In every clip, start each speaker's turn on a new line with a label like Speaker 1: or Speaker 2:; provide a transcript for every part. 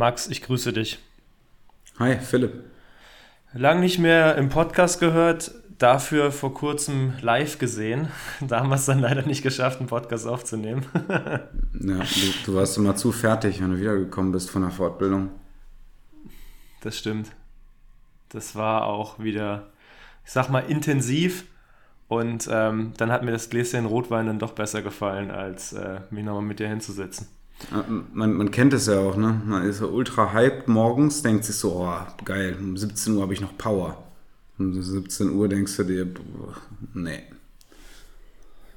Speaker 1: Max, ich grüße dich.
Speaker 2: Hi, Philipp.
Speaker 1: Lang nicht mehr im Podcast gehört, dafür vor kurzem live gesehen. Da haben wir es dann leider nicht geschafft, einen Podcast aufzunehmen.
Speaker 2: ja, du, du warst immer zu fertig, wenn du wiedergekommen bist von der Fortbildung.
Speaker 1: Das stimmt. Das war auch wieder, ich sag mal, intensiv. Und ähm, dann hat mir das Gläschen Rotwein dann doch besser gefallen, als äh, mich nochmal mit dir hinzusetzen.
Speaker 2: Man, man kennt es ja auch, ne? Man ist so ultra hyped morgens, denkt sich so, oh, geil, um 17 Uhr habe ich noch Power. Um 17 Uhr denkst du dir, nee.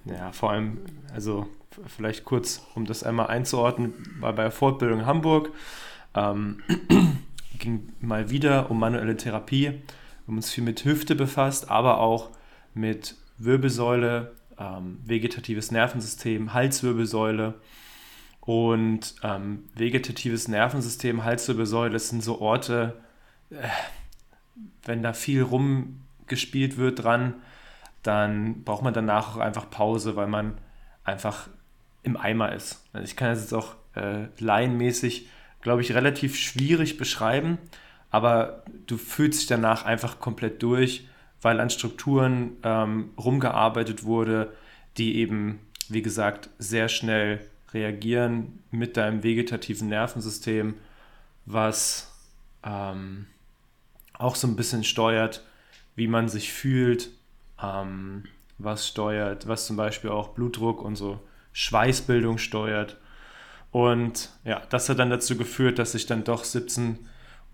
Speaker 1: Ja, vor allem, also vielleicht kurz, um das einmal einzuordnen, war bei der Fortbildung in Hamburg, ähm, ging mal wieder um manuelle Therapie. Haben uns viel mit Hüfte befasst, aber auch mit Wirbelsäule, ähm, vegetatives Nervensystem, Halswirbelsäule und ähm, vegetatives Nervensystem, Halswirbelsäule, das sind so Orte, äh, wenn da viel rumgespielt wird dran, dann braucht man danach auch einfach Pause, weil man einfach im Eimer ist. Also ich kann das jetzt auch äh, laienmäßig, glaube ich, relativ schwierig beschreiben, aber du fühlst dich danach einfach komplett durch, weil an Strukturen ähm, rumgearbeitet wurde, die eben, wie gesagt, sehr schnell reagieren mit deinem vegetativen Nervensystem, was ähm, auch so ein bisschen steuert, wie man sich fühlt, ähm, was steuert, was zum Beispiel auch Blutdruck und so Schweißbildung steuert. Und ja, das hat dann dazu geführt, dass ich dann doch 17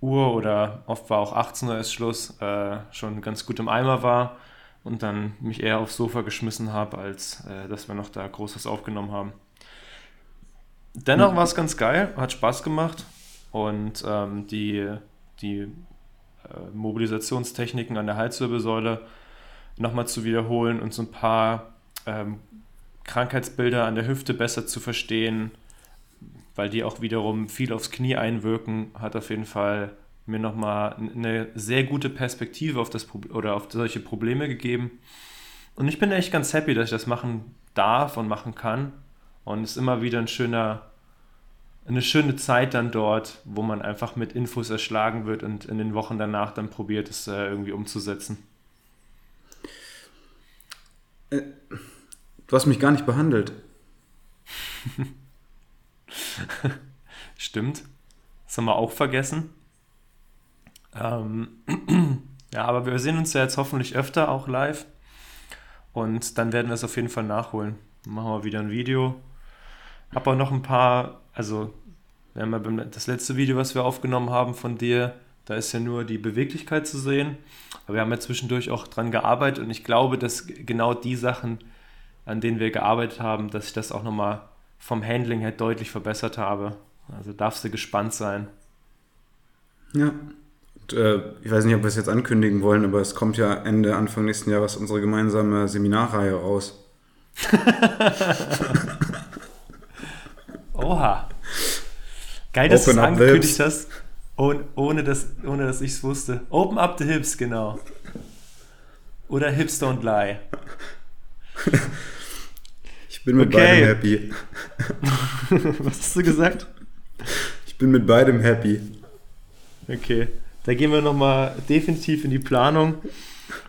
Speaker 1: Uhr oder oft war auch 18 Uhr ist Schluss, äh, schon ganz gut im Eimer war und dann mich eher aufs Sofa geschmissen habe, als äh, dass wir noch da Großes aufgenommen haben. Dennoch war es ganz geil, hat Spaß gemacht und ähm, die, die äh, Mobilisationstechniken an der Halswirbelsäule nochmal zu wiederholen und so ein paar ähm, Krankheitsbilder an der Hüfte besser zu verstehen, weil die auch wiederum viel aufs Knie einwirken, hat auf jeden Fall mir nochmal eine sehr gute Perspektive auf das oder auf solche Probleme gegeben. Und ich bin echt ganz happy, dass ich das machen darf und machen kann. Und es ist immer wieder ein schöner, eine schöne Zeit dann dort, wo man einfach mit Infos erschlagen wird und in den Wochen danach dann probiert, es äh, irgendwie umzusetzen.
Speaker 2: Äh, du hast mich gar nicht behandelt.
Speaker 1: Stimmt. Das haben wir auch vergessen. Ähm, ja, aber wir sehen uns ja jetzt hoffentlich öfter auch live. Und dann werden wir es auf jeden Fall nachholen. Dann machen wir wieder ein Video. Habe auch noch ein paar, also wir haben ja das letzte Video, was wir aufgenommen haben von dir, da ist ja nur die Beweglichkeit zu sehen. Aber wir haben ja zwischendurch auch dran gearbeitet und ich glaube, dass genau die Sachen, an denen wir gearbeitet haben, dass ich das auch nochmal vom Handling her deutlich verbessert habe. Also darfst du gespannt sein.
Speaker 2: Ja. Und, äh, ich weiß nicht, ob wir es jetzt ankündigen wollen, aber es kommt ja Ende, Anfang nächsten Jahres unsere gemeinsame Seminarreihe raus.
Speaker 1: Oha. Geil, dass du es angekündigt hast, ohne, ohne, dass, ohne dass ich es wusste. Open up the hips, genau. Oder hips don't lie.
Speaker 2: Ich bin mit okay. beidem happy.
Speaker 1: Was hast du gesagt?
Speaker 2: Ich bin mit beidem happy.
Speaker 1: Okay, da gehen wir nochmal definitiv in die Planung.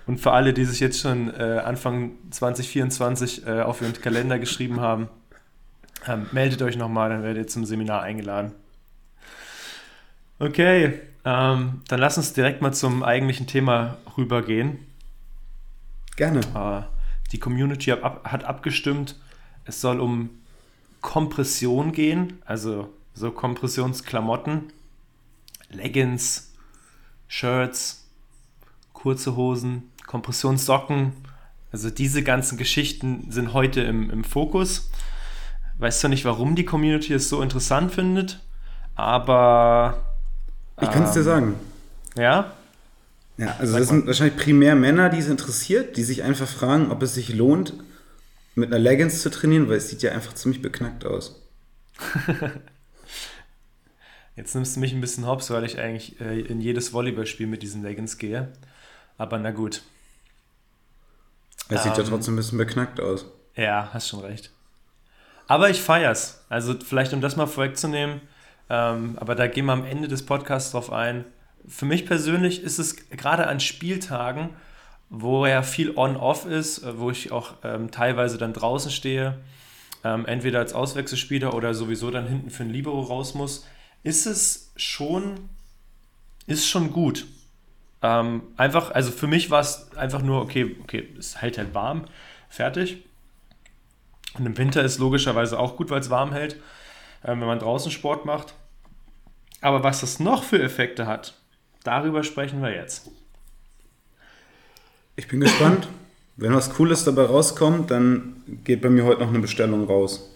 Speaker 1: Und für alle, die sich jetzt schon äh, Anfang 2024 äh, auf ihren Kalender geschrieben haben, ähm, meldet euch nochmal, dann werdet ihr zum Seminar eingeladen. Okay, ähm, dann lass uns direkt mal zum eigentlichen Thema rübergehen.
Speaker 2: Gerne.
Speaker 1: Äh, die Community hat, ab, hat abgestimmt, es soll um Kompression gehen, also so Kompressionsklamotten, Leggings, Shirts, kurze Hosen, Kompressionssocken. Also diese ganzen Geschichten sind heute im, im Fokus. Weißt du nicht, warum die Community es so interessant findet, aber.
Speaker 2: Ich kann es dir ähm, sagen.
Speaker 1: Ja?
Speaker 2: Ja, also Sag das sind wahrscheinlich primär Männer, die es interessiert, die sich einfach fragen, ob es sich lohnt, mit einer Leggings zu trainieren, weil es sieht ja einfach ziemlich beknackt aus.
Speaker 1: Jetzt nimmst du mich ein bisschen hops, weil ich eigentlich äh, in jedes Volleyballspiel mit diesen Leggings gehe. Aber na gut.
Speaker 2: Es sieht ähm, ja trotzdem ein bisschen beknackt aus.
Speaker 1: Ja, hast schon recht. Aber ich feier's. Also vielleicht, um das mal vorwegzunehmen, ähm, aber da gehen wir am Ende des Podcasts drauf ein. Für mich persönlich ist es gerade an Spieltagen, wo er viel on-off ist, äh, wo ich auch ähm, teilweise dann draußen stehe, ähm, entweder als Auswechselspieler oder sowieso dann hinten für ein Libero raus muss, ist es schon, ist schon gut. Ähm, einfach, also für mich war es einfach nur, okay, okay, es hält halt warm, fertig. Und im Winter ist logischerweise auch gut, weil es warm hält, ähm, wenn man draußen Sport macht. Aber was das noch für Effekte hat, darüber sprechen wir jetzt.
Speaker 2: Ich bin gespannt. Wenn was Cooles dabei rauskommt, dann geht bei mir heute noch eine Bestellung raus.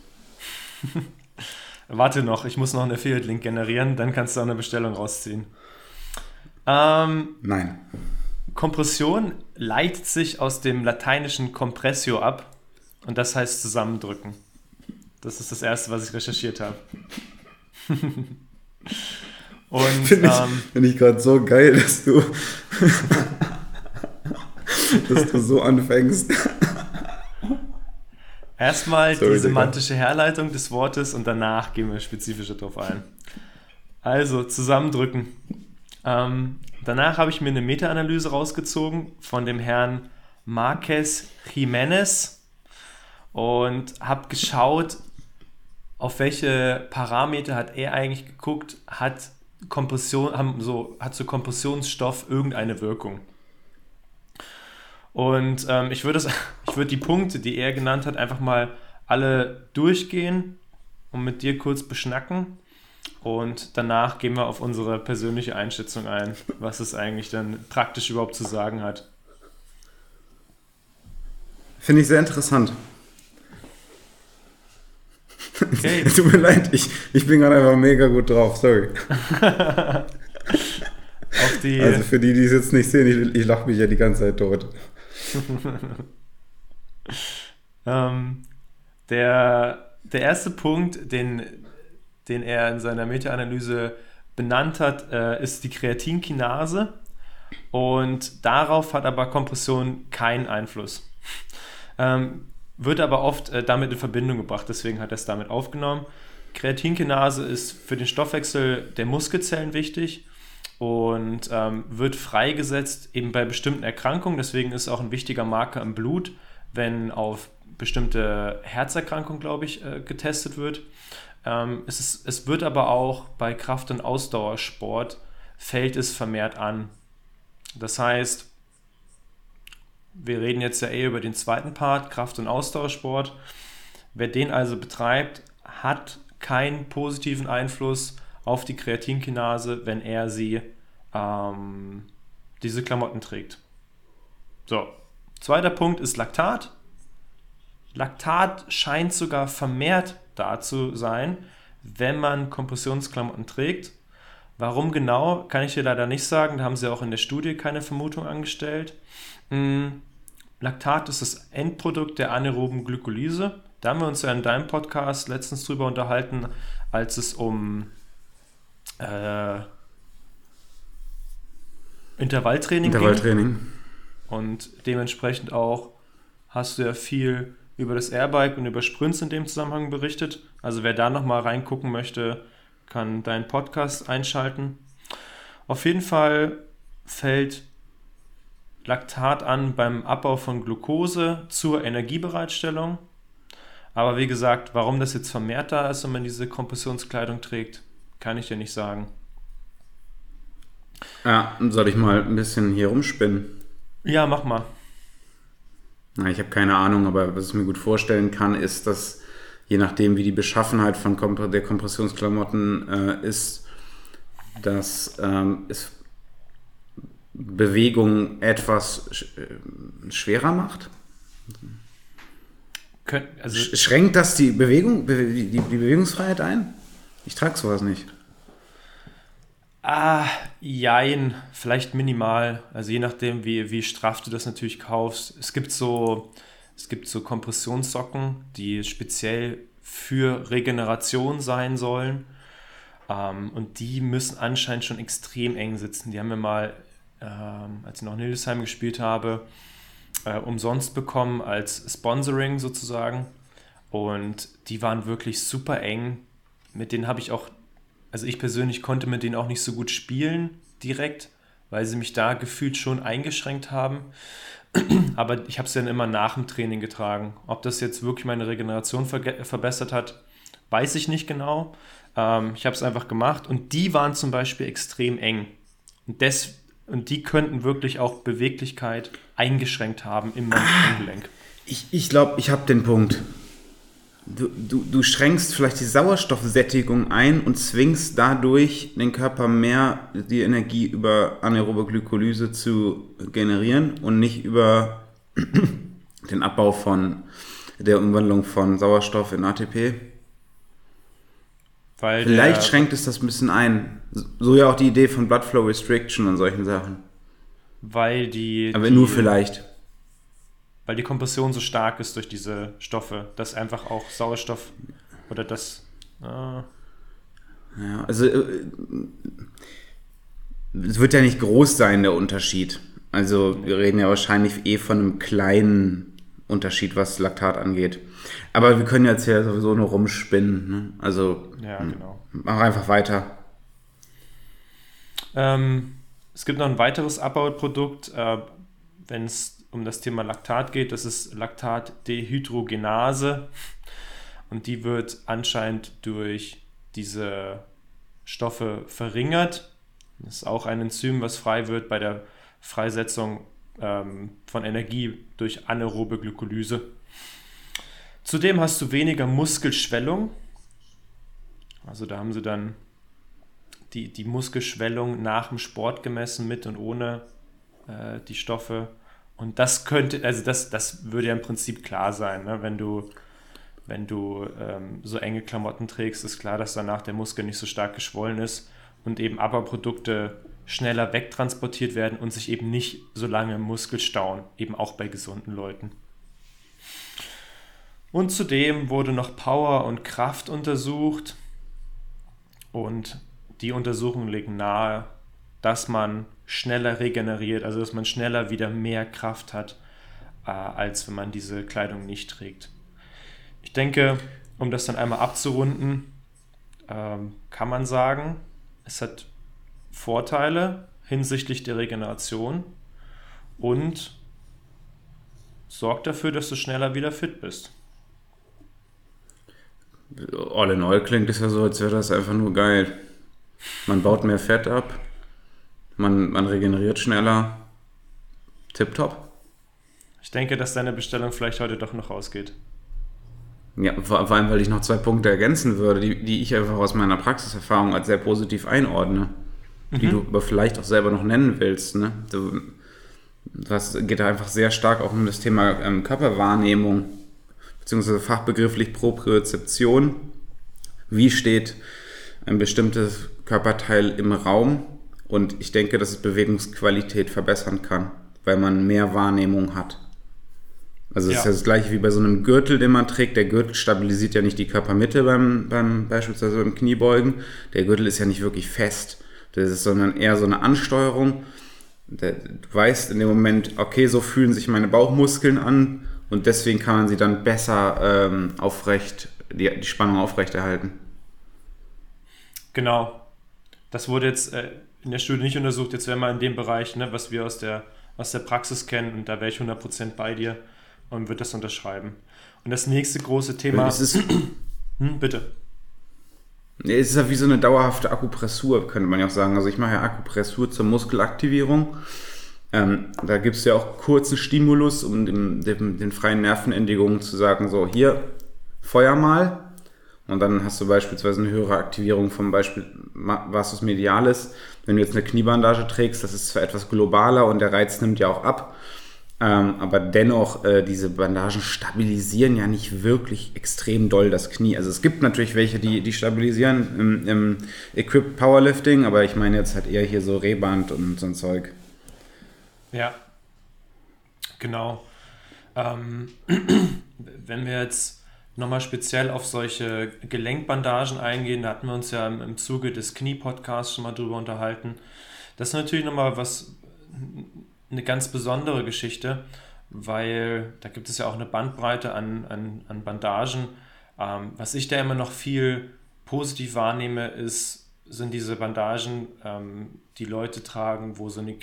Speaker 1: Warte noch, ich muss noch einen Affiliate-Link generieren, dann kannst du auch eine Bestellung rausziehen. Ähm,
Speaker 2: Nein.
Speaker 1: Kompression leitet sich aus dem lateinischen Compressio ab und das heißt zusammendrücken. Das ist das Erste, was ich recherchiert habe.
Speaker 2: und finde ich, ähm, find ich gerade so geil, dass du dass du so anfängst.
Speaker 1: Erstmal Sorry, die semantische. Herleitung des Wortes und danach gehen wir spezifischer drauf ein. Also, zusammendrücken. Ähm, danach habe ich mir eine Meta-Analyse rausgezogen von dem Herrn Marquez Jiménez und habe geschaut, auf welche Parameter hat er eigentlich geguckt, hat Kompression, haben so, hat so Kompressionsstoff irgendeine Wirkung. Und ähm, ich würde würd die Punkte, die er genannt hat, einfach mal alle durchgehen und mit dir kurz beschnacken. Und danach gehen wir auf unsere persönliche Einschätzung ein, was es eigentlich dann praktisch überhaupt zu sagen hat.
Speaker 2: Finde ich sehr interessant. Okay. Tut mir leid, ich, ich bin gerade einfach mega gut drauf, sorry. also für die, die es jetzt nicht sehen, ich, ich lache mich ja die ganze Zeit tot.
Speaker 1: ähm, der, der erste Punkt, den, den er in seiner Meta-Analyse benannt hat, äh, ist die Kreatinkinase. Und darauf hat aber Kompression keinen Einfluss. Ähm, wird aber oft äh, damit in Verbindung gebracht, deswegen hat er es damit aufgenommen. Kreatinkinase ist für den Stoffwechsel der Muskelzellen wichtig und ähm, wird freigesetzt eben bei bestimmten Erkrankungen. Deswegen ist es auch ein wichtiger Marker im Blut, wenn auf bestimmte Herzerkrankungen, glaube ich, äh, getestet wird. Ähm, es, ist, es wird aber auch bei Kraft- und Ausdauersport fällt es vermehrt an. Das heißt, wir reden jetzt ja eher über den zweiten Part, Kraft- und Ausdauersport. Wer den also betreibt, hat keinen positiven Einfluss auf die Kreatinkinase, wenn er sie ähm, diese Klamotten trägt. So, zweiter Punkt ist Laktat. Laktat scheint sogar vermehrt da zu sein, wenn man Kompressionsklamotten trägt. Warum genau, kann ich dir leider nicht sagen. Da haben sie auch in der Studie keine Vermutung angestellt. Hm, Laktat ist das Endprodukt der anaeroben Glykolyse. Da haben wir uns ja in deinem Podcast letztens drüber unterhalten, als es um äh, Intervalltraining,
Speaker 2: Intervalltraining. Ging.
Speaker 1: Und dementsprechend auch hast du ja viel über das Airbike und über Sprints in dem Zusammenhang berichtet. Also wer da nochmal reingucken möchte, kann deinen Podcast einschalten. Auf jeden Fall fällt Laktat an beim Abbau von Glucose zur Energiebereitstellung. Aber wie gesagt, warum das jetzt vermehrt da ist, wenn man diese Kompressionskleidung trägt, kann ich dir nicht sagen.
Speaker 2: Ja, soll ich mal ein bisschen hier rumspinnen?
Speaker 1: Ja, mach mal.
Speaker 2: Na, ich habe keine Ahnung, aber was ich mir gut vorstellen kann, ist, dass je nachdem, wie die Beschaffenheit von Komp der Kompressionsklamotten äh, ist, dass ähm, es Bewegung etwas sch äh, schwerer macht.
Speaker 1: Kön also
Speaker 2: Schränkt das die Bewegung, die, die Bewegungsfreiheit ein? Ich trage sowas nicht.
Speaker 1: Ah, jein, vielleicht minimal. Also je nachdem, wie, wie straff du das natürlich kaufst. Es gibt so, es gibt so Kompressionssocken, die speziell für Regeneration sein sollen. Ähm, und die müssen anscheinend schon extrem eng sitzen. Die haben wir mal, ähm, als ich noch in Hildesheim gespielt habe, äh, umsonst bekommen als Sponsoring sozusagen. Und die waren wirklich super eng mit denen habe ich auch also ich persönlich konnte mit denen auch nicht so gut spielen direkt, weil sie mich da gefühlt schon eingeschränkt haben. Aber ich habe sie dann immer nach dem Training getragen. Ob das jetzt wirklich meine Regeneration ver verbessert hat, weiß ich nicht genau. Ähm, ich habe es einfach gemacht und die waren zum Beispiel extrem eng. Und, des, und die könnten wirklich auch Beweglichkeit eingeschränkt haben im Handgelenk.
Speaker 2: Ich, ich glaube, ich habe den Punkt. Du, du, du schränkst vielleicht die Sauerstoffsättigung ein und zwingst dadurch den Körper mehr die Energie über anaerobe Glykolyse zu generieren und nicht über den Abbau von der Umwandlung von Sauerstoff in ATP. Weil Vielleicht schränkt es das ein bisschen ein. So ja auch die Idee von Blood Flow Restriction und solchen Sachen.
Speaker 1: Weil die.
Speaker 2: Aber
Speaker 1: die,
Speaker 2: nur vielleicht.
Speaker 1: Weil die Kompression so stark ist durch diese Stoffe, dass einfach auch Sauerstoff oder das. Äh
Speaker 2: ja, also äh, es wird ja nicht groß sein, der Unterschied. Also wir reden ja wahrscheinlich eh von einem kleinen Unterschied, was Laktat angeht. Aber wir können jetzt ja sowieso nur rumspinnen. Ne? Also
Speaker 1: ja, genau.
Speaker 2: mach einfach weiter.
Speaker 1: Ähm, es gibt noch ein weiteres Abbauprodukt, äh, wenn es um das Thema Laktat geht. Das ist Laktatdehydrogenase. Und die wird anscheinend durch diese Stoffe verringert. Das ist auch ein Enzym, was frei wird bei der Freisetzung ähm, von Energie durch anaerobe Glykolyse. Zudem hast du weniger Muskelschwellung. Also da haben sie dann die, die Muskelschwellung nach dem Sport gemessen, mit und ohne äh, die Stoffe. Und das könnte, also das, das würde ja im Prinzip klar sein, ne? wenn du, wenn du ähm, so enge Klamotten trägst, ist klar, dass danach der Muskel nicht so stark geschwollen ist und eben Abbau-Produkte schneller wegtransportiert werden und sich eben nicht so lange im Muskel stauen, eben auch bei gesunden Leuten. Und zudem wurde noch Power und Kraft untersucht und die Untersuchungen legen nahe, dass man schneller regeneriert, also dass man schneller wieder mehr Kraft hat, äh, als wenn man diese Kleidung nicht trägt. Ich denke, um das dann einmal abzurunden, ähm, kann man sagen, es hat Vorteile hinsichtlich der Regeneration und sorgt dafür, dass du schneller wieder fit bist.
Speaker 2: All in all klingt es ja so, als wäre das einfach nur geil. Man baut mehr Fett ab, man, man regeneriert schneller. Tipptopp.
Speaker 1: Ich denke, dass deine Bestellung vielleicht heute doch noch rausgeht.
Speaker 2: Ja, vor, allem, weil ich noch zwei Punkte ergänzen würde, die, die ich einfach aus meiner Praxiserfahrung als sehr positiv einordne die mhm. du aber vielleicht auch selber noch nennen willst. Ne? Du, das geht einfach sehr stark auch um das Thema ähm, Körperwahrnehmung, beziehungsweise fachbegrifflich Propriozeption. Wie steht ein bestimmtes Körperteil im Raum? Und ich denke, dass es Bewegungsqualität verbessern kann, weil man mehr Wahrnehmung hat. Also es ja. ist ja das gleiche wie bei so einem Gürtel, den man trägt. Der Gürtel stabilisiert ja nicht die Körpermitte beim, beim beispielsweise beim Kniebeugen. Der Gürtel ist ja nicht wirklich fest. Das ist sondern eher so eine Ansteuerung. Du weißt in dem Moment, okay, so fühlen sich meine Bauchmuskeln an und deswegen kann man sie dann besser ähm, aufrecht, die, die Spannung aufrechterhalten.
Speaker 1: Genau. Das wurde jetzt äh, in der Studie nicht untersucht. Jetzt wären wir in dem Bereich, ne, was wir aus der, aus der Praxis kennen und da wäre ich 100% bei dir und würde das unterschreiben. Und das nächste große Thema.
Speaker 2: Es ist, hm, bitte. Es ist ja wie so eine dauerhafte Akupressur, könnte man ja auch sagen. Also ich mache ja Akupressur zur Muskelaktivierung. Ähm, da gibt es ja auch kurzen Stimulus, um dem, dem, den freien Nervenendigungen zu sagen, so hier, Feuer mal. Und dann hast du beispielsweise eine höhere Aktivierung vom Beispiel Vasus medialis. Wenn du jetzt eine Kniebandage trägst, das ist zwar etwas globaler und der Reiz nimmt ja auch ab. Ähm, aber dennoch, äh, diese Bandagen stabilisieren ja nicht wirklich extrem doll das Knie. Also es gibt natürlich welche, die, die stabilisieren im, im Equipped Powerlifting, aber ich meine jetzt halt eher hier so Rehband und so ein Zeug.
Speaker 1: Ja, genau. Ähm, wenn wir jetzt nochmal speziell auf solche Gelenkbandagen eingehen, da hatten wir uns ja im, im Zuge des Knie-Podcasts schon mal drüber unterhalten. Das ist natürlich nochmal was eine ganz besondere Geschichte, weil da gibt es ja auch eine Bandbreite an, an, an Bandagen. Ähm, was ich da immer noch viel positiv wahrnehme, ist sind diese Bandagen, ähm, die Leute tragen, wo so eine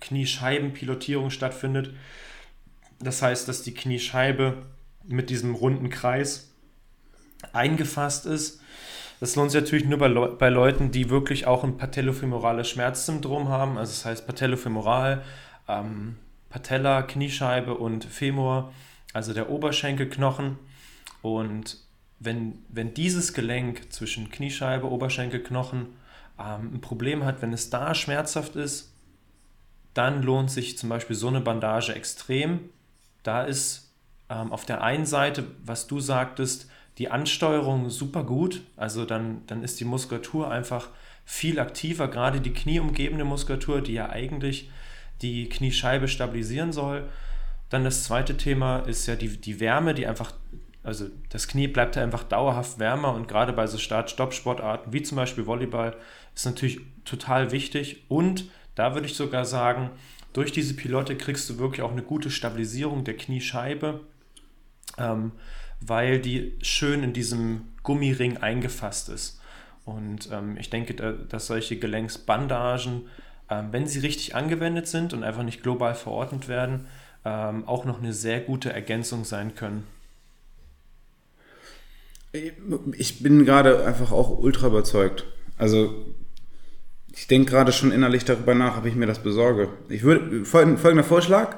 Speaker 1: Kniescheibenpilotierung stattfindet. Das heißt, dass die Kniescheibe mit diesem runden Kreis eingefasst ist. Das lohnt sich natürlich nur bei, Le bei Leuten, die wirklich auch ein patellofemorales Schmerzsyndrom haben. Also das heißt patellofemoral, ähm, Patella, Kniescheibe und Femur, also der Oberschenkelknochen. Und wenn, wenn dieses Gelenk zwischen Kniescheibe, Oberschenkelknochen ähm, ein Problem hat, wenn es da schmerzhaft ist, dann lohnt sich zum Beispiel so eine Bandage extrem. Da ist ähm, auf der einen Seite, was du sagtest, die Ansteuerung super gut. Also dann, dann ist die Muskulatur einfach viel aktiver, gerade die knieumgebende Muskulatur, die ja eigentlich die Kniescheibe stabilisieren soll. Dann das zweite Thema ist ja die, die Wärme, die einfach, also das Knie bleibt ja einfach dauerhaft wärmer und gerade bei so Start-Stopp-Sportarten wie zum Beispiel Volleyball ist natürlich total wichtig und da würde ich sogar sagen, durch diese Pilote kriegst du wirklich auch eine gute Stabilisierung der Kniescheibe, ähm, weil die schön in diesem Gummiring eingefasst ist. Und ähm, ich denke, da, dass solche Gelenksbandagen, ähm, wenn sie richtig angewendet sind und einfach nicht global verordnet werden, ähm, auch noch eine sehr gute Ergänzung sein können.
Speaker 2: Ich bin gerade einfach auch ultra überzeugt. Also ich denke gerade schon innerlich darüber nach, ob ich mir das besorge. Ich würde, folgender Vorschlag.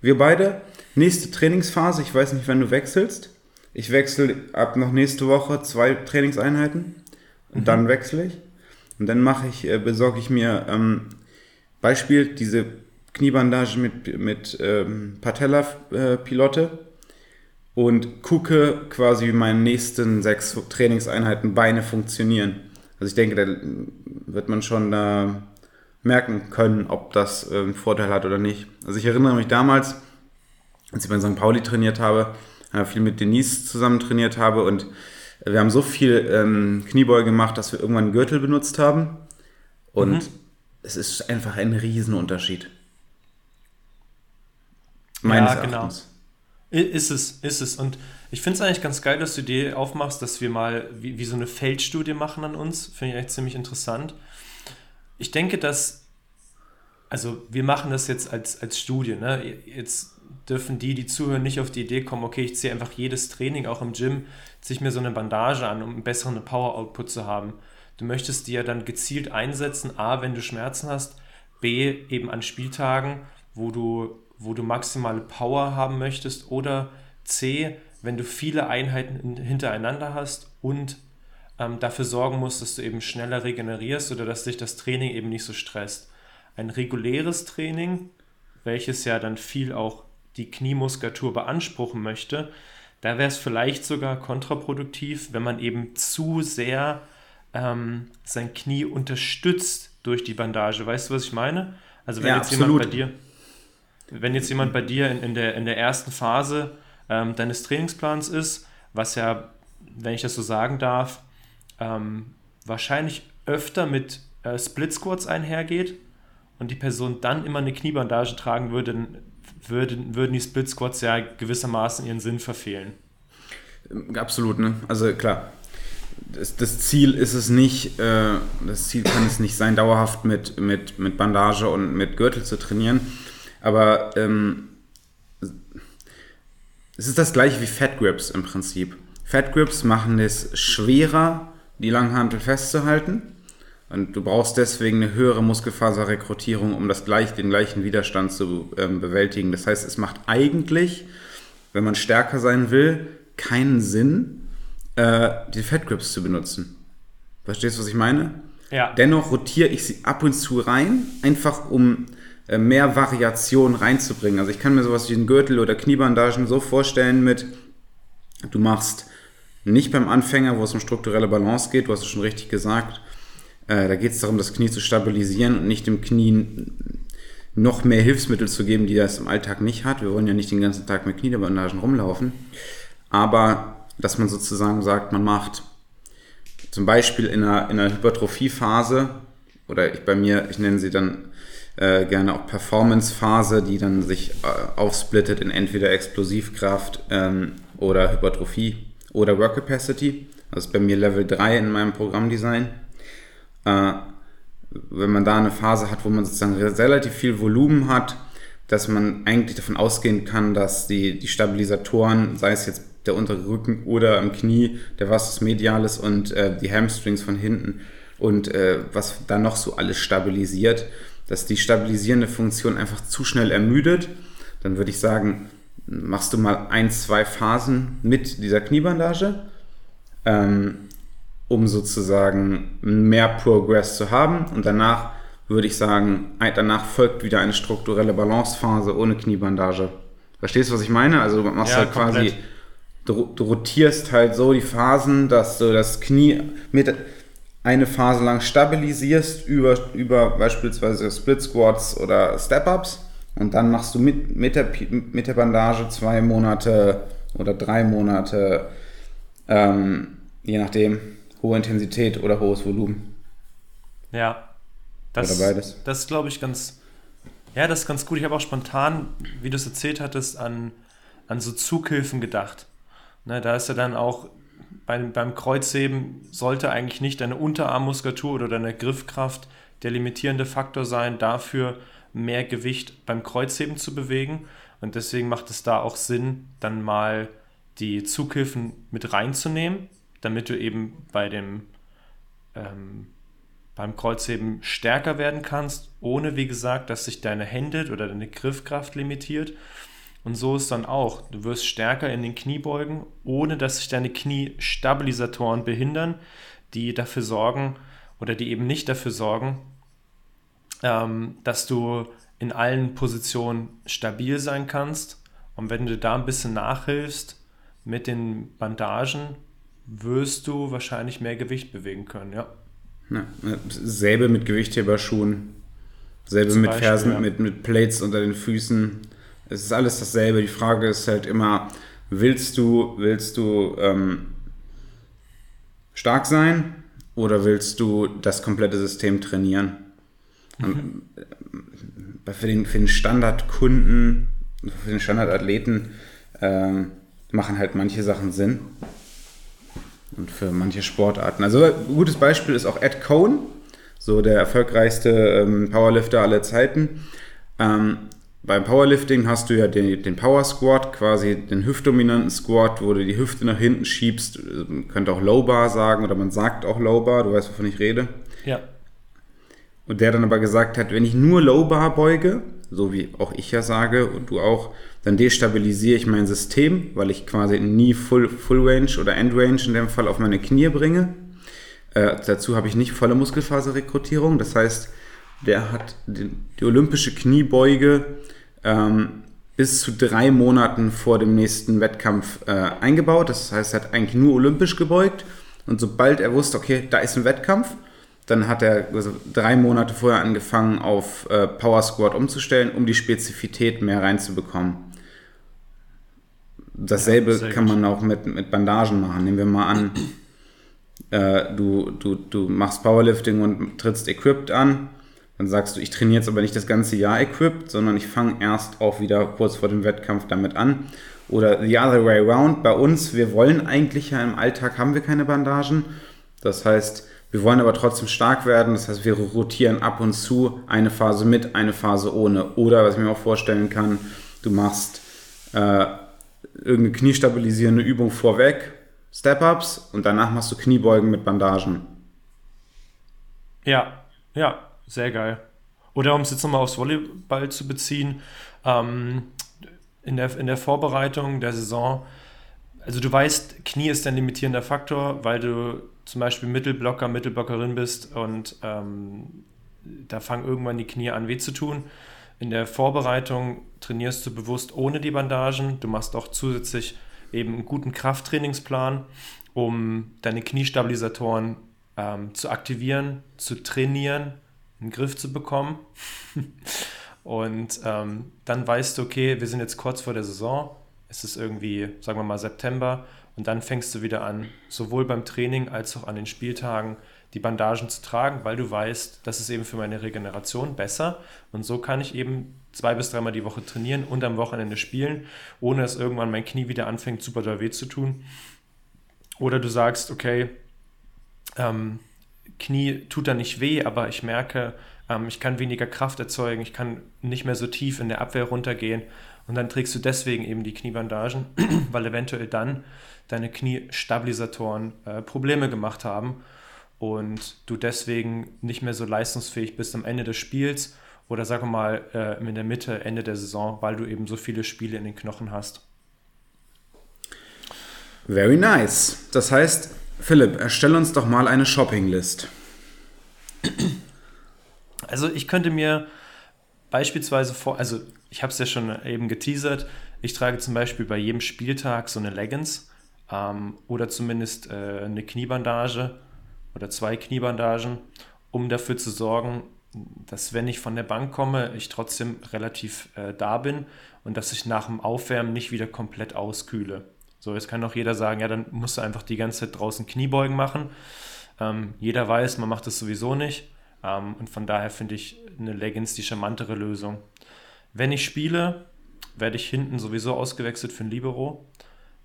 Speaker 2: Wir beide, nächste Trainingsphase, ich weiß nicht, wenn du wechselst. Ich wechsle ab noch nächste Woche zwei Trainingseinheiten und mhm. dann wechsle ich. Und dann mache ich, äh, besorge ich mir ähm, Beispiel diese Kniebandage mit, mit ähm, Patella-Pilotte äh, und gucke quasi, wie meine nächsten sechs Trainingseinheiten Beine funktionieren. Also ich denke, da wird man schon da merken können, ob das äh, einen Vorteil hat oder nicht. Also ich erinnere mich damals, als ich bei St. Pauli trainiert habe, äh, viel mit Denise zusammen trainiert habe und wir haben so viel ähm, Kniebeuge gemacht, dass wir irgendwann einen Gürtel benutzt haben. Und mhm. es ist einfach ein Riesenunterschied.
Speaker 1: Meines ja, genau. Erachtens. Ist es, ist es. Und ich finde es eigentlich ganz geil, dass du dir aufmachst, dass wir mal wie, wie so eine Feldstudie machen an uns. Finde ich echt ziemlich interessant. Ich denke, dass, also wir machen das jetzt als, als Studie. Ne? Jetzt dürfen die, die zuhören, nicht auf die Idee kommen, okay, ich ziehe einfach jedes Training, auch im Gym, ziehe ich mir so eine Bandage an, um einen besseren Power-Output zu haben. Du möchtest die ja dann gezielt einsetzen, A, wenn du Schmerzen hast, B, eben an Spieltagen, wo du, wo du maximale Power haben möchtest oder C, wenn du viele Einheiten hintereinander hast und ähm, dafür sorgen musst, dass du eben schneller regenerierst oder dass dich das Training eben nicht so stresst. Ein reguläres Training, welches ja dann viel auch die Kniemuskulatur beanspruchen möchte, da wäre es vielleicht sogar kontraproduktiv, wenn man eben zu sehr ähm, sein Knie unterstützt durch die Bandage. Weißt du, was ich meine? Also wenn ja, jetzt absolut. jemand bei dir, wenn jetzt jemand bei dir in, in, der, in der ersten Phase ähm, deines Trainingsplans ist, was ja, wenn ich das so sagen darf, ähm, wahrscheinlich öfter mit äh, Split Squats einhergeht und die Person dann immer eine Kniebandage tragen würde, dann würden, würden die Split Squats ja gewissermaßen ihren Sinn verfehlen.
Speaker 2: Absolut, ne? Also klar, das, das, Ziel ist es nicht, äh, das Ziel kann es nicht sein, dauerhaft mit, mit, mit Bandage und mit Gürtel zu trainieren. Aber ähm, es ist das gleiche wie Fat Grips im Prinzip. Fat Grips machen es schwerer, die Langhantel festzuhalten. Und du brauchst deswegen eine höhere Muskelfaserrekrutierung, um das gleich, den gleichen Widerstand zu ähm, bewältigen. Das heißt, es macht eigentlich, wenn man stärker sein will, keinen Sinn, äh, die Fat Grips zu benutzen. Verstehst du, was ich meine? Ja. Dennoch rotiere ich sie ab und zu rein, einfach um äh, mehr Variation reinzubringen. Also ich kann mir sowas wie einen Gürtel oder Kniebandagen so vorstellen mit, du machst nicht beim Anfänger, wo es um strukturelle Balance geht, du hast es schon richtig gesagt, äh, da geht es darum, das Knie zu stabilisieren und nicht dem Knie noch mehr Hilfsmittel zu geben, die das im Alltag nicht hat. Wir wollen ja nicht den ganzen Tag mit Kniebandagen rumlaufen, aber dass man sozusagen sagt, man macht zum Beispiel in einer, in einer Hypertrophiephase oder ich bei mir, ich nenne sie dann äh, gerne auch Performance-Phase, die dann sich äh, aufsplittet in entweder Explosivkraft ähm, oder Hypertrophie oder Work Capacity. Das ist bei mir Level 3 in meinem Programmdesign. äh, wenn man da eine Phase hat, wo man sozusagen relativ viel Volumen hat, dass man eigentlich davon ausgehen kann, dass die, die Stabilisatoren, sei es jetzt der untere Rücken oder am Knie, der Vastus medialis und äh, die Hamstrings von hinten und äh, was da noch so alles stabilisiert, dass die stabilisierende Funktion einfach zu schnell ermüdet, dann würde ich sagen, machst du mal ein, zwei Phasen mit dieser Kniebandage, ähm, um sozusagen mehr Progress zu haben und danach würde ich sagen, danach folgt wieder eine strukturelle Balancephase ohne Kniebandage. Verstehst du, was ich meine? Also du machst ja, halt komplett. quasi, du, du, rotierst halt so die Phasen, dass du das Knie mit eine Phase lang stabilisierst über, über beispielsweise Split Squats oder Step-Ups und dann machst du mit, mit, der, mit der Bandage zwei Monate oder drei Monate, ähm, je nachdem, hohe Intensität oder hohes Volumen.
Speaker 1: Ja, das, Oder beides. Das ist, glaube ich, ganz. Ja, das ist ganz gut. Ich habe auch spontan, wie du es erzählt hattest, an, an so Zughilfen gedacht. Ne, da ist ja dann auch beim, beim Kreuzheben sollte eigentlich nicht deine Unterarmmuskulatur oder deine Griffkraft der limitierende Faktor sein, dafür mehr Gewicht beim Kreuzheben zu bewegen. Und deswegen macht es da auch Sinn, dann mal die Zughilfen mit reinzunehmen, damit du eben bei dem ähm, beim Kreuzheben stärker werden kannst, ohne wie gesagt, dass sich deine Hände oder deine Griffkraft limitiert. Und so ist dann auch, du wirst stärker in den Kniebeugen, ohne dass sich deine Kniestabilisatoren behindern, die dafür sorgen oder die eben nicht dafür sorgen, ähm, dass du in allen Positionen stabil sein kannst. Und wenn du da ein bisschen nachhilfst mit den Bandagen, wirst du wahrscheinlich mehr Gewicht bewegen können, ja.
Speaker 2: Ja, selbe mit Gewichtheberschuhen, selbe Zum mit Beispiel, Fersen, ja. mit, mit Plates unter den Füßen. Es ist alles dasselbe. Die Frage ist halt immer, willst du, willst du ähm, stark sein oder willst du das komplette System trainieren? Mhm. Für den, für den Standardkunden, für den Standardathleten ähm, machen halt manche Sachen Sinn und für manche Sportarten. Also ein gutes Beispiel ist auch Ed Cohn, so der erfolgreichste ähm, Powerlifter aller Zeiten. Ähm, beim Powerlifting hast du ja den, den, Power Squat, quasi den hüftdominanten Squat, wo du die Hüfte nach hinten schiebst. Man könnte auch Low Bar sagen oder man sagt auch Low Bar, du weißt, wovon ich rede.
Speaker 1: Ja.
Speaker 2: Und der dann aber gesagt hat, wenn ich nur Low Bar beuge, so wie auch ich ja sage und du auch, dann destabilisiere ich mein System, weil ich quasi nie Full, Full Range oder End Range in dem Fall auf meine Knie bringe. Äh, dazu habe ich nicht volle Muskelfaserrekrutierung. Das heißt, der hat die, die olympische Kniebeuge ähm, bis zu drei Monaten vor dem nächsten Wettkampf äh, eingebaut. Das heißt, er hat eigentlich nur olympisch gebeugt. Und sobald er wusste, okay, da ist ein Wettkampf, dann hat er also drei Monate vorher angefangen, auf äh, Power Squat umzustellen, um die Spezifität mehr reinzubekommen. Dasselbe ja, kann man auch mit, mit Bandagen machen. Nehmen wir mal an, äh, du, du, du machst Powerlifting und trittst Equipped an. Dann sagst du, ich trainiere jetzt aber nicht das ganze Jahr Equipped, sondern ich fange erst auch wieder kurz vor dem Wettkampf damit an. Oder the other way around. Bei uns, wir wollen eigentlich ja im Alltag haben wir keine Bandagen. Das heißt, wir wollen aber trotzdem stark werden, das heißt, wir rotieren ab und zu eine Phase mit, eine Phase ohne. Oder was ich mir auch vorstellen kann, du machst äh, irgendeine kniestabilisierende Übung vorweg, Step-Ups und danach machst du Kniebeugen mit Bandagen.
Speaker 1: Ja, ja, sehr geil. Oder um es jetzt nochmal aufs Volleyball zu beziehen, ähm, in, der, in der Vorbereitung der Saison, also du weißt, Knie ist ein limitierender Faktor, weil du zum Beispiel Mittelblocker, Mittelblockerin bist und ähm, da fangen irgendwann die Knie an weh zu tun. In der Vorbereitung trainierst du bewusst ohne die Bandagen. Du machst auch zusätzlich eben einen guten Krafttrainingsplan, um deine Kniestabilisatoren ähm, zu aktivieren, zu trainieren, einen Griff zu bekommen. und ähm, dann weißt du, okay, wir sind jetzt kurz vor der Saison. Es ist irgendwie, sagen wir mal, September und dann fängst du wieder an, sowohl beim Training als auch an den Spieltagen die Bandagen zu tragen, weil du weißt, das ist eben für meine Regeneration besser. Und so kann ich eben zwei bis dreimal die Woche trainieren und am Wochenende spielen, ohne dass irgendwann mein Knie wieder anfängt, super doll weh zu tun. Oder du sagst, okay, ähm, Knie tut da nicht weh, aber ich merke, ähm, ich kann weniger Kraft erzeugen, ich kann nicht mehr so tief in der Abwehr runtergehen. Und dann trägst du deswegen eben die Kniebandagen, weil eventuell dann deine Kniestabilisatoren äh, Probleme gemacht haben und du deswegen nicht mehr so leistungsfähig bist am Ende des Spiels oder sagen wir mal äh, in der Mitte, Ende der Saison, weil du eben so viele Spiele in den Knochen hast.
Speaker 2: Very nice. Das heißt, Philipp, erstell uns doch mal eine Shoppinglist.
Speaker 1: Also ich könnte mir beispielsweise vor, also ich habe es ja schon eben geteasert, ich trage zum Beispiel bei jedem Spieltag so eine Leggings ähm, oder zumindest äh, eine Kniebandage oder zwei Kniebandagen, um dafür zu sorgen, dass wenn ich von der Bank komme, ich trotzdem relativ äh, da bin und dass ich nach dem Aufwärmen nicht wieder komplett auskühle. So, jetzt kann auch jeder sagen, ja, dann musst du einfach die ganze Zeit draußen Kniebeugen machen. Ähm, jeder weiß, man macht das sowieso nicht. Ähm, und von daher finde ich eine Leggings die charmantere Lösung. Wenn ich spiele, werde ich hinten sowieso ausgewechselt für ein Libero.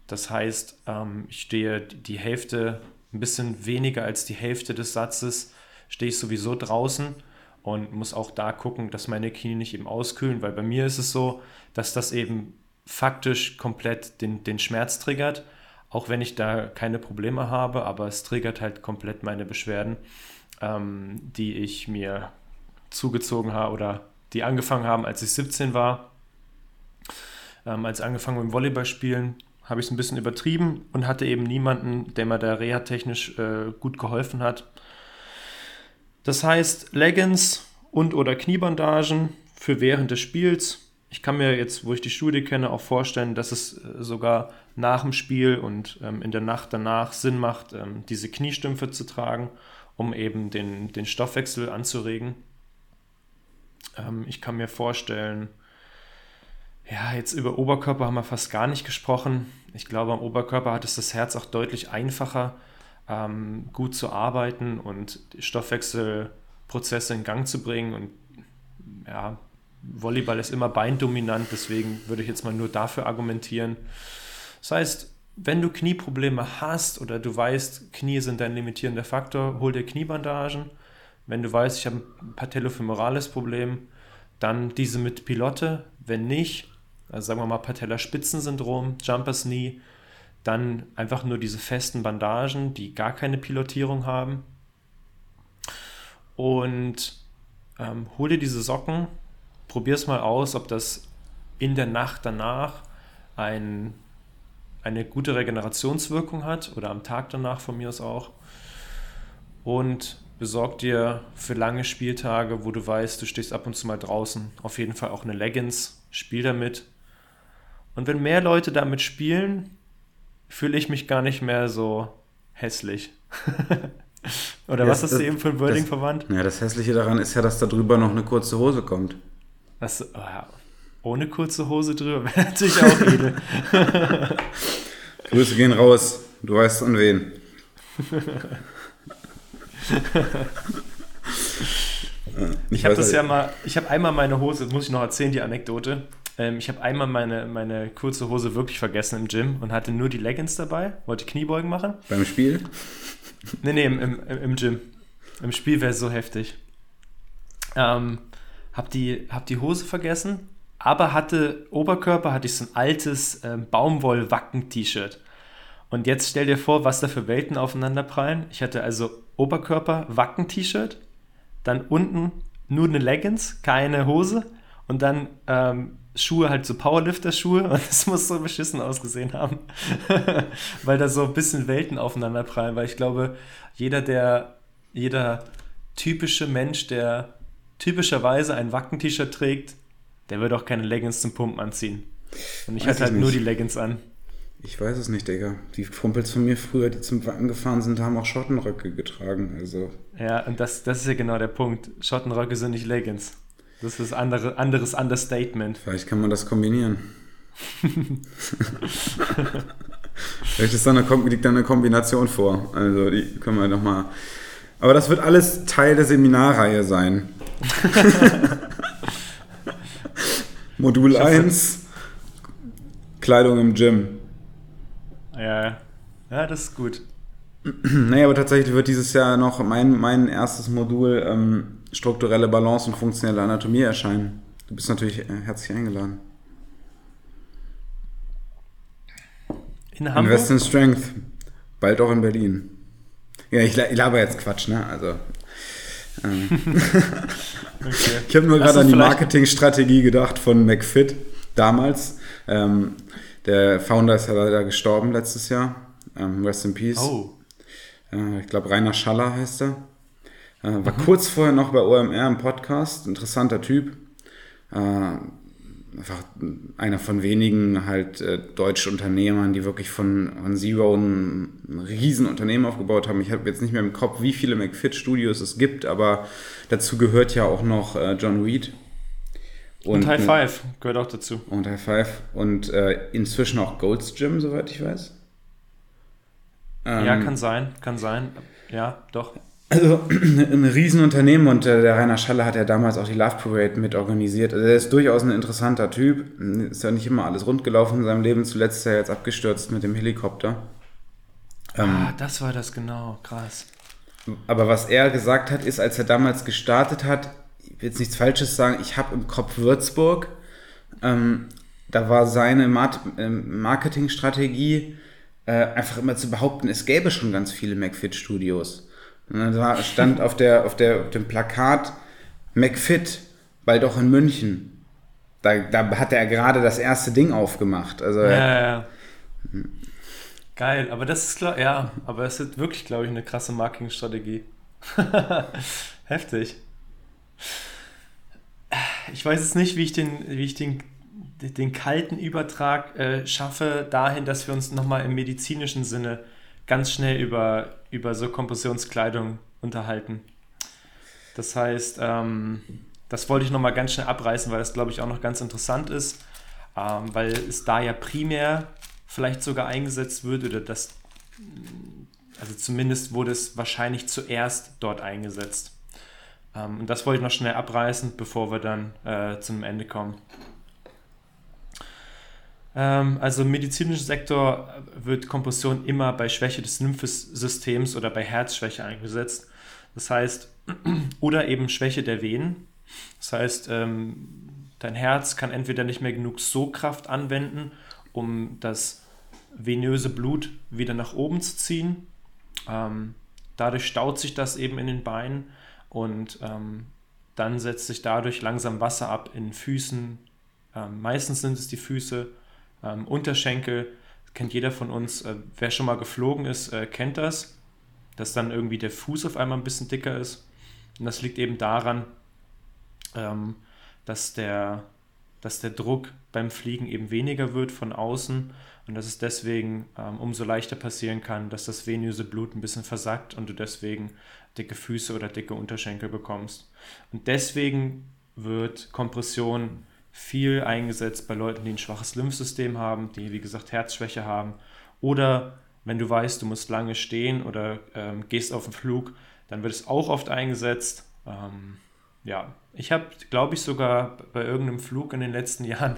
Speaker 1: Das heißt, ähm, ich stehe die Hälfte, ein bisschen weniger als die Hälfte des Satzes, stehe ich sowieso draußen und muss auch da gucken, dass meine Knie nicht eben auskühlen, weil bei mir ist es so, dass das eben faktisch komplett den, den Schmerz triggert, auch wenn ich da keine Probleme habe, aber es triggert halt komplett meine Beschwerden, ähm, die ich mir zugezogen habe oder die angefangen haben, als ich 17 war. Ähm, als angefangen mit dem Volleyballspielen habe ich es ein bisschen übertrieben und hatte eben niemanden, der mir da reha-technisch äh, gut geholfen hat. Das heißt, Leggings und oder Kniebandagen für während des Spiels. Ich kann mir jetzt, wo ich die Studie kenne, auch vorstellen, dass es äh, sogar nach dem Spiel und ähm, in der Nacht danach Sinn macht, ähm, diese Kniestümpfe zu tragen, um eben den, den Stoffwechsel anzuregen. Ähm, ich kann mir vorstellen, ja, jetzt über Oberkörper haben wir fast gar nicht gesprochen. Ich glaube, am Oberkörper hat es das Herz auch deutlich einfacher, ähm, gut zu arbeiten und Stoffwechselprozesse in Gang zu bringen. Und ja, Volleyball ist immer beindominant, deswegen würde ich jetzt mal nur dafür argumentieren. Das heißt, wenn du Knieprobleme hast oder du weißt, Knie sind dein limitierender Faktor, hol dir Kniebandagen. Wenn du weißt, ich habe ein patellofemorales Problem, dann diese mit Pilotte. Wenn nicht, also sagen wir mal Patellaspitzensyndrom, Jumpers Knee, dann einfach nur diese festen Bandagen, die gar keine Pilotierung haben. Und ähm, hol dir diese Socken, probier es mal aus, ob das in der Nacht danach ein, eine gute Regenerationswirkung hat oder am Tag danach von mir aus auch. Und besorg dir für lange Spieltage, wo du weißt, du stehst ab und zu mal draußen, auf jeden Fall auch eine Leggings, spiel damit. Und wenn mehr Leute damit spielen, fühle ich mich gar nicht mehr so hässlich. Oder ja, was hast das, du eben für ein Wording das, verwandt?
Speaker 2: Ja, das Hässliche daran ist ja, dass da drüber noch eine kurze Hose kommt.
Speaker 1: Das, oh ja, ohne kurze Hose drüber wäre natürlich auch edel.
Speaker 2: Grüße gehen raus. Du weißt an wen.
Speaker 1: ich habe das ja mal, ich habe einmal meine Hose, muss ich noch erzählen, die Anekdote. Ähm, ich habe einmal meine, meine kurze Hose wirklich vergessen im Gym und hatte nur die Leggings dabei, wollte Kniebeugen machen.
Speaker 2: Beim Spiel?
Speaker 1: Nee, nee, im, im, im Gym. Im Spiel wäre es so heftig. Ähm, hab die, hab die Hose vergessen, aber hatte Oberkörper, hatte ich so ein altes ähm, Baumwoll-Wacken-T-Shirt. Und jetzt stell dir vor, was da für Welten aufeinanderprallen. Ich hatte also Oberkörper, Wacken-T-Shirt, dann unten nur eine Leggings, keine Hose und dann ähm, Schuhe halt so Powerlifter-Schuhe und das muss so beschissen ausgesehen haben, weil da so ein bisschen Welten aufeinander prallen, weil ich glaube, jeder, der, jeder typische Mensch, der typischerweise ein Wacken-T-Shirt trägt, der wird auch keine Leggings zum Pumpen anziehen. Und ich weiß hatte halt nicht. nur die Leggings an.
Speaker 2: Ich weiß es nicht, Digga. Die Kumpels von mir früher, die zum Wacken gefahren sind, haben auch Schottenröcke getragen. Also.
Speaker 1: Ja, und das, das ist ja genau der Punkt. Schottenröcke sind nicht Leggings. Das ist ein andere, anderes Understatement.
Speaker 2: Vielleicht kann man das kombinieren. Vielleicht ist da eine, liegt da eine Kombination vor. Also die können wir nochmal. Aber das wird alles Teil der Seminarreihe sein. Modul 1, Kleidung im Gym.
Speaker 1: Ja, ja, das ist gut.
Speaker 2: Naja, aber tatsächlich wird dieses Jahr noch mein, mein erstes Modul ähm, strukturelle Balance und funktionelle Anatomie erscheinen. Du bist natürlich äh, herzlich eingeladen.
Speaker 1: In Hamburg?
Speaker 2: Invest in Strength. Bald auch in Berlin. Ja, ich, ich laber jetzt Quatsch, ne? Also. Ähm. okay. Ich habe nur gerade an die Marketingstrategie gedacht von McFit damals. Ähm, der Founder ist ja leider gestorben letztes Jahr. Ähm, rest in Peace. Oh. Äh, ich glaube, Rainer Schaller heißt er. Äh, war mhm. kurz vorher noch bei OMR im Podcast. Interessanter Typ. Äh, einfach einer von wenigen halt äh, deutschen Unternehmern, die wirklich von, von Zero ein, ein Riesenunternehmen aufgebaut haben. Ich habe jetzt nicht mehr im Kopf, wie viele McFit-Studios es gibt, aber dazu gehört ja auch noch äh, John Reed.
Speaker 1: Und, und, High Five gehört auch dazu.
Speaker 2: Und High Five und äh, inzwischen auch Gold's Gym, soweit ich weiß.
Speaker 1: Ähm, ja, kann sein, kann sein. Ja, doch.
Speaker 2: Also ein Riesenunternehmen und äh, der Rainer Schalle hat ja damals auch die Love Parade mit organisiert. Also er ist durchaus ein interessanter Typ. Ist ja nicht immer alles rund gelaufen in seinem Leben. Zuletzt ist er jetzt abgestürzt mit dem Helikopter.
Speaker 1: Ähm, ah, das war das genau, krass.
Speaker 2: Aber was er gesagt hat, ist, als er damals gestartet hat, jetzt nichts Falsches sagen, ich habe im Kopf Würzburg, ähm, da war seine ähm, Marketingstrategie äh, einfach immer zu behaupten, es gäbe schon ganz viele McFit-Studios. Und dann stand auf, der, auf, der, auf dem Plakat McFit, bald auch in München. Da, da hat er gerade das erste Ding aufgemacht. Also, ja, ja, ja.
Speaker 1: Geil, aber das ist klar, ja, aber es ist wirklich, glaube ich, eine krasse Marketingstrategie. Heftig. Ich weiß jetzt nicht, wie ich den, wie ich den, den kalten Übertrag äh, schaffe, dahin, dass wir uns nochmal im medizinischen Sinne ganz schnell über, über so Kompressionskleidung unterhalten. Das heißt, ähm, das wollte ich nochmal ganz schnell abreißen, weil das, glaube ich, auch noch ganz interessant ist, ähm, weil es da ja primär vielleicht sogar eingesetzt wird oder das, also zumindest wurde es wahrscheinlich zuerst dort eingesetzt. Ähm, und das wollte ich noch schnell abreißen, bevor wir dann äh, zum Ende kommen. Ähm, also im medizinischen Sektor wird Kompression immer bei Schwäche des Lymphsystems oder bei Herzschwäche eingesetzt. Das heißt, oder eben Schwäche der Venen. Das heißt, ähm, dein Herz kann entweder nicht mehr genug Sogkraft anwenden, um das venöse Blut wieder nach oben zu ziehen. Ähm, dadurch staut sich das eben in den Beinen und dann setzt sich dadurch langsam Wasser ab in Füßen. meistens sind es die Füße ähm, Unterschenkel, kennt jeder von uns, äh, wer schon mal geflogen ist, äh, kennt das, dass dann irgendwie der Fuß auf einmal ein bisschen dicker ist. Und das liegt eben daran, ähm, dass, der, dass der Druck beim Fliegen eben weniger wird von außen und dass es deswegen ähm, umso leichter passieren kann, dass das venöse Blut ein bisschen versackt und du deswegen dicke Füße oder dicke Unterschenkel bekommst. Und deswegen wird Kompression viel eingesetzt bei Leuten, die ein schwaches Lymphsystem haben, die wie gesagt Herzschwäche haben. Oder wenn du weißt, du musst lange stehen oder ähm, gehst auf den Flug, dann wird es auch oft eingesetzt. Ähm, ja, ich habe, glaube ich, sogar bei irgendeinem Flug in den letzten Jahren,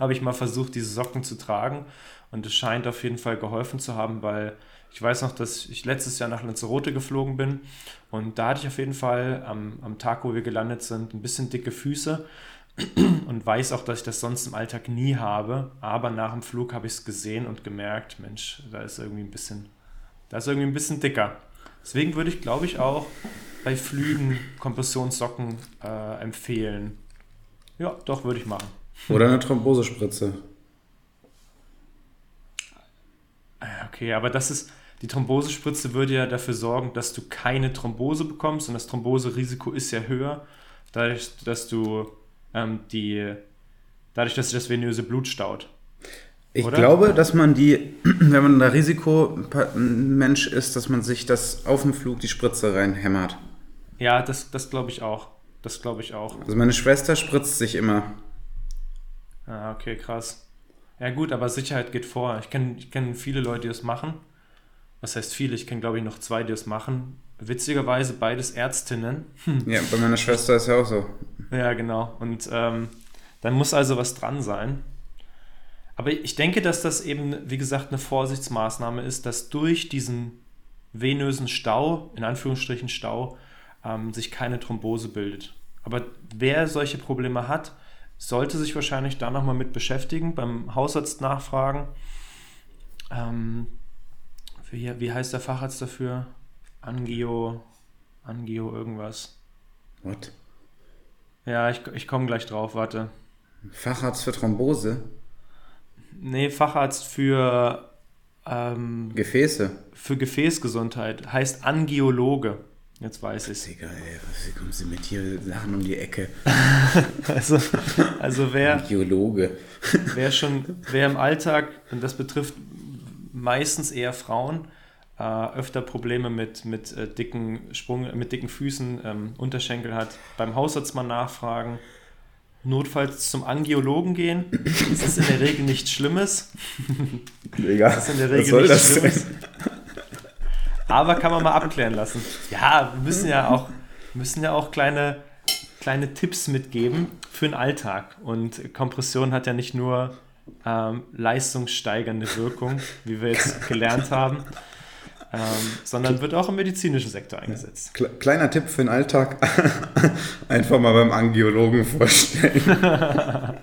Speaker 1: habe ich mal versucht, diese Socken zu tragen. Und es scheint auf jeden Fall geholfen zu haben, weil ich weiß noch, dass ich letztes Jahr nach Lanzarote geflogen bin und da hatte ich auf jeden Fall am, am Tag, wo wir gelandet sind, ein bisschen dicke Füße und weiß auch, dass ich das sonst im Alltag nie habe. Aber nach dem Flug habe ich es gesehen und gemerkt, Mensch, da ist irgendwie ein bisschen, da ist irgendwie ein bisschen dicker. Deswegen würde ich, glaube ich, auch bei Flügen Kompressionssocken äh, empfehlen. Ja, doch, würde ich machen.
Speaker 2: Oder eine Thrombosespritze.
Speaker 1: Ah, okay, aber das ist, die Thrombosespritze würde ja dafür sorgen, dass du keine Thrombose bekommst und das Thromboserisiko ist ja höher, dadurch, dass du ähm, die, dadurch, dass sich das venöse Blut staut.
Speaker 2: Ich Oder? glaube, dass man die, wenn man da Risikomensch ist, dass man sich das auf dem Flug die Spritze reinhämmert.
Speaker 1: Ja, das, das glaube ich auch. Das glaube ich auch.
Speaker 2: Also meine Schwester spritzt sich immer.
Speaker 1: Ah, okay, krass. Ja gut, aber Sicherheit geht vor. Ich kenne ich kenn viele Leute, die das machen. Was heißt viele? Ich kenne, glaube ich, noch zwei, die das machen. Witzigerweise beides Ärztinnen.
Speaker 2: Hm. Ja, bei meiner Schwester ist ja auch so.
Speaker 1: Ja, genau. Und ähm, dann muss also was dran sein. Aber ich denke, dass das eben, wie gesagt, eine Vorsichtsmaßnahme ist, dass durch diesen venösen Stau, in Anführungsstrichen Stau, ähm, sich keine Thrombose bildet. Aber wer solche Probleme hat, sollte sich wahrscheinlich da nochmal mit beschäftigen, beim Hausarzt nachfragen. Ähm, wie, wie heißt der Facharzt dafür? Angio, Angio irgendwas.
Speaker 2: What?
Speaker 1: Ja, ich, ich komme gleich drauf, warte.
Speaker 2: Facharzt für Thrombose?
Speaker 1: Nee, Facharzt für ähm,
Speaker 2: Gefäße.
Speaker 1: Für Gefäßgesundheit. Heißt Angiologe. Jetzt weiß ich
Speaker 2: Digga, ey, was kommen Sie mit hier Sachen um die Ecke?
Speaker 1: also, also wer,
Speaker 2: Geologe.
Speaker 1: wer schon, wer im Alltag, und das betrifft meistens eher Frauen, äh, öfter Probleme mit, mit äh, dicken Sprung, mit dicken Füßen, ähm, Unterschenkel hat, beim Hausarzt mal nachfragen, notfalls zum Angiologen gehen. Das ist in der Regel nichts Schlimmes.
Speaker 2: Digga,
Speaker 1: Das ist in der Regel nichts Schlimmes. Aber kann man mal abklären lassen. Ja, wir müssen ja auch, müssen ja auch kleine, kleine Tipps mitgeben für den Alltag. Und Kompression hat ja nicht nur ähm, leistungssteigernde Wirkung, wie wir jetzt gelernt haben, ähm, sondern wird auch im medizinischen Sektor eingesetzt.
Speaker 2: Kleiner Tipp für den Alltag: einfach mal beim Angiologen vorstellen.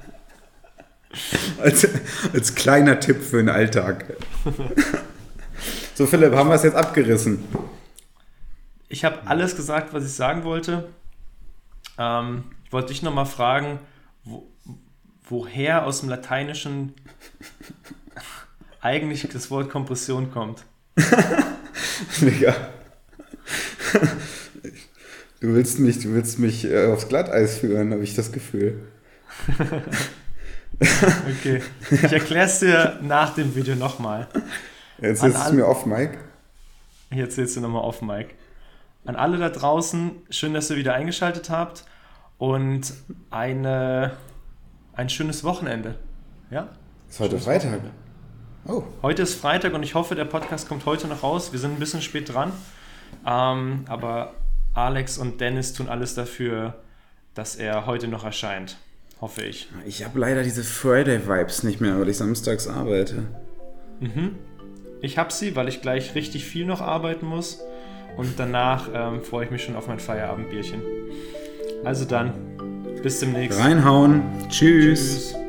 Speaker 2: als, als kleiner Tipp für den Alltag. So, Philipp, haben wir es jetzt abgerissen?
Speaker 1: Ich habe alles gesagt, was ich sagen wollte. Ähm, ich wollte dich nochmal fragen, wo, woher aus dem Lateinischen eigentlich das Wort Kompression kommt.
Speaker 2: Digga. Du willst mich, du willst mich äh, aufs Glatteis führen, habe ich das Gefühl.
Speaker 1: okay. Ich erkläre es dir nach dem Video nochmal.
Speaker 2: Jetzt ist es mir off, Mike.
Speaker 1: Jetzt erzählst du nochmal off, Mike. An alle da draußen, schön, dass ihr wieder eingeschaltet habt und eine, ein schönes Wochenende. Ja?
Speaker 2: Ist heute Freitag.
Speaker 1: Oh. Heute ist Freitag und ich hoffe, der Podcast kommt heute noch raus. Wir sind ein bisschen spät dran. Ähm, aber Alex und Dennis tun alles dafür, dass er heute noch erscheint. Hoffe ich.
Speaker 2: Ich habe leider diese Friday-Vibes nicht mehr, weil ich samstags arbeite.
Speaker 1: Mhm. Ich habe sie, weil ich gleich richtig viel noch arbeiten muss. Und danach ähm, freue ich mich schon auf mein Feierabendbierchen. Also dann, bis demnächst.
Speaker 2: Reinhauen. Tschüss. Tschüss.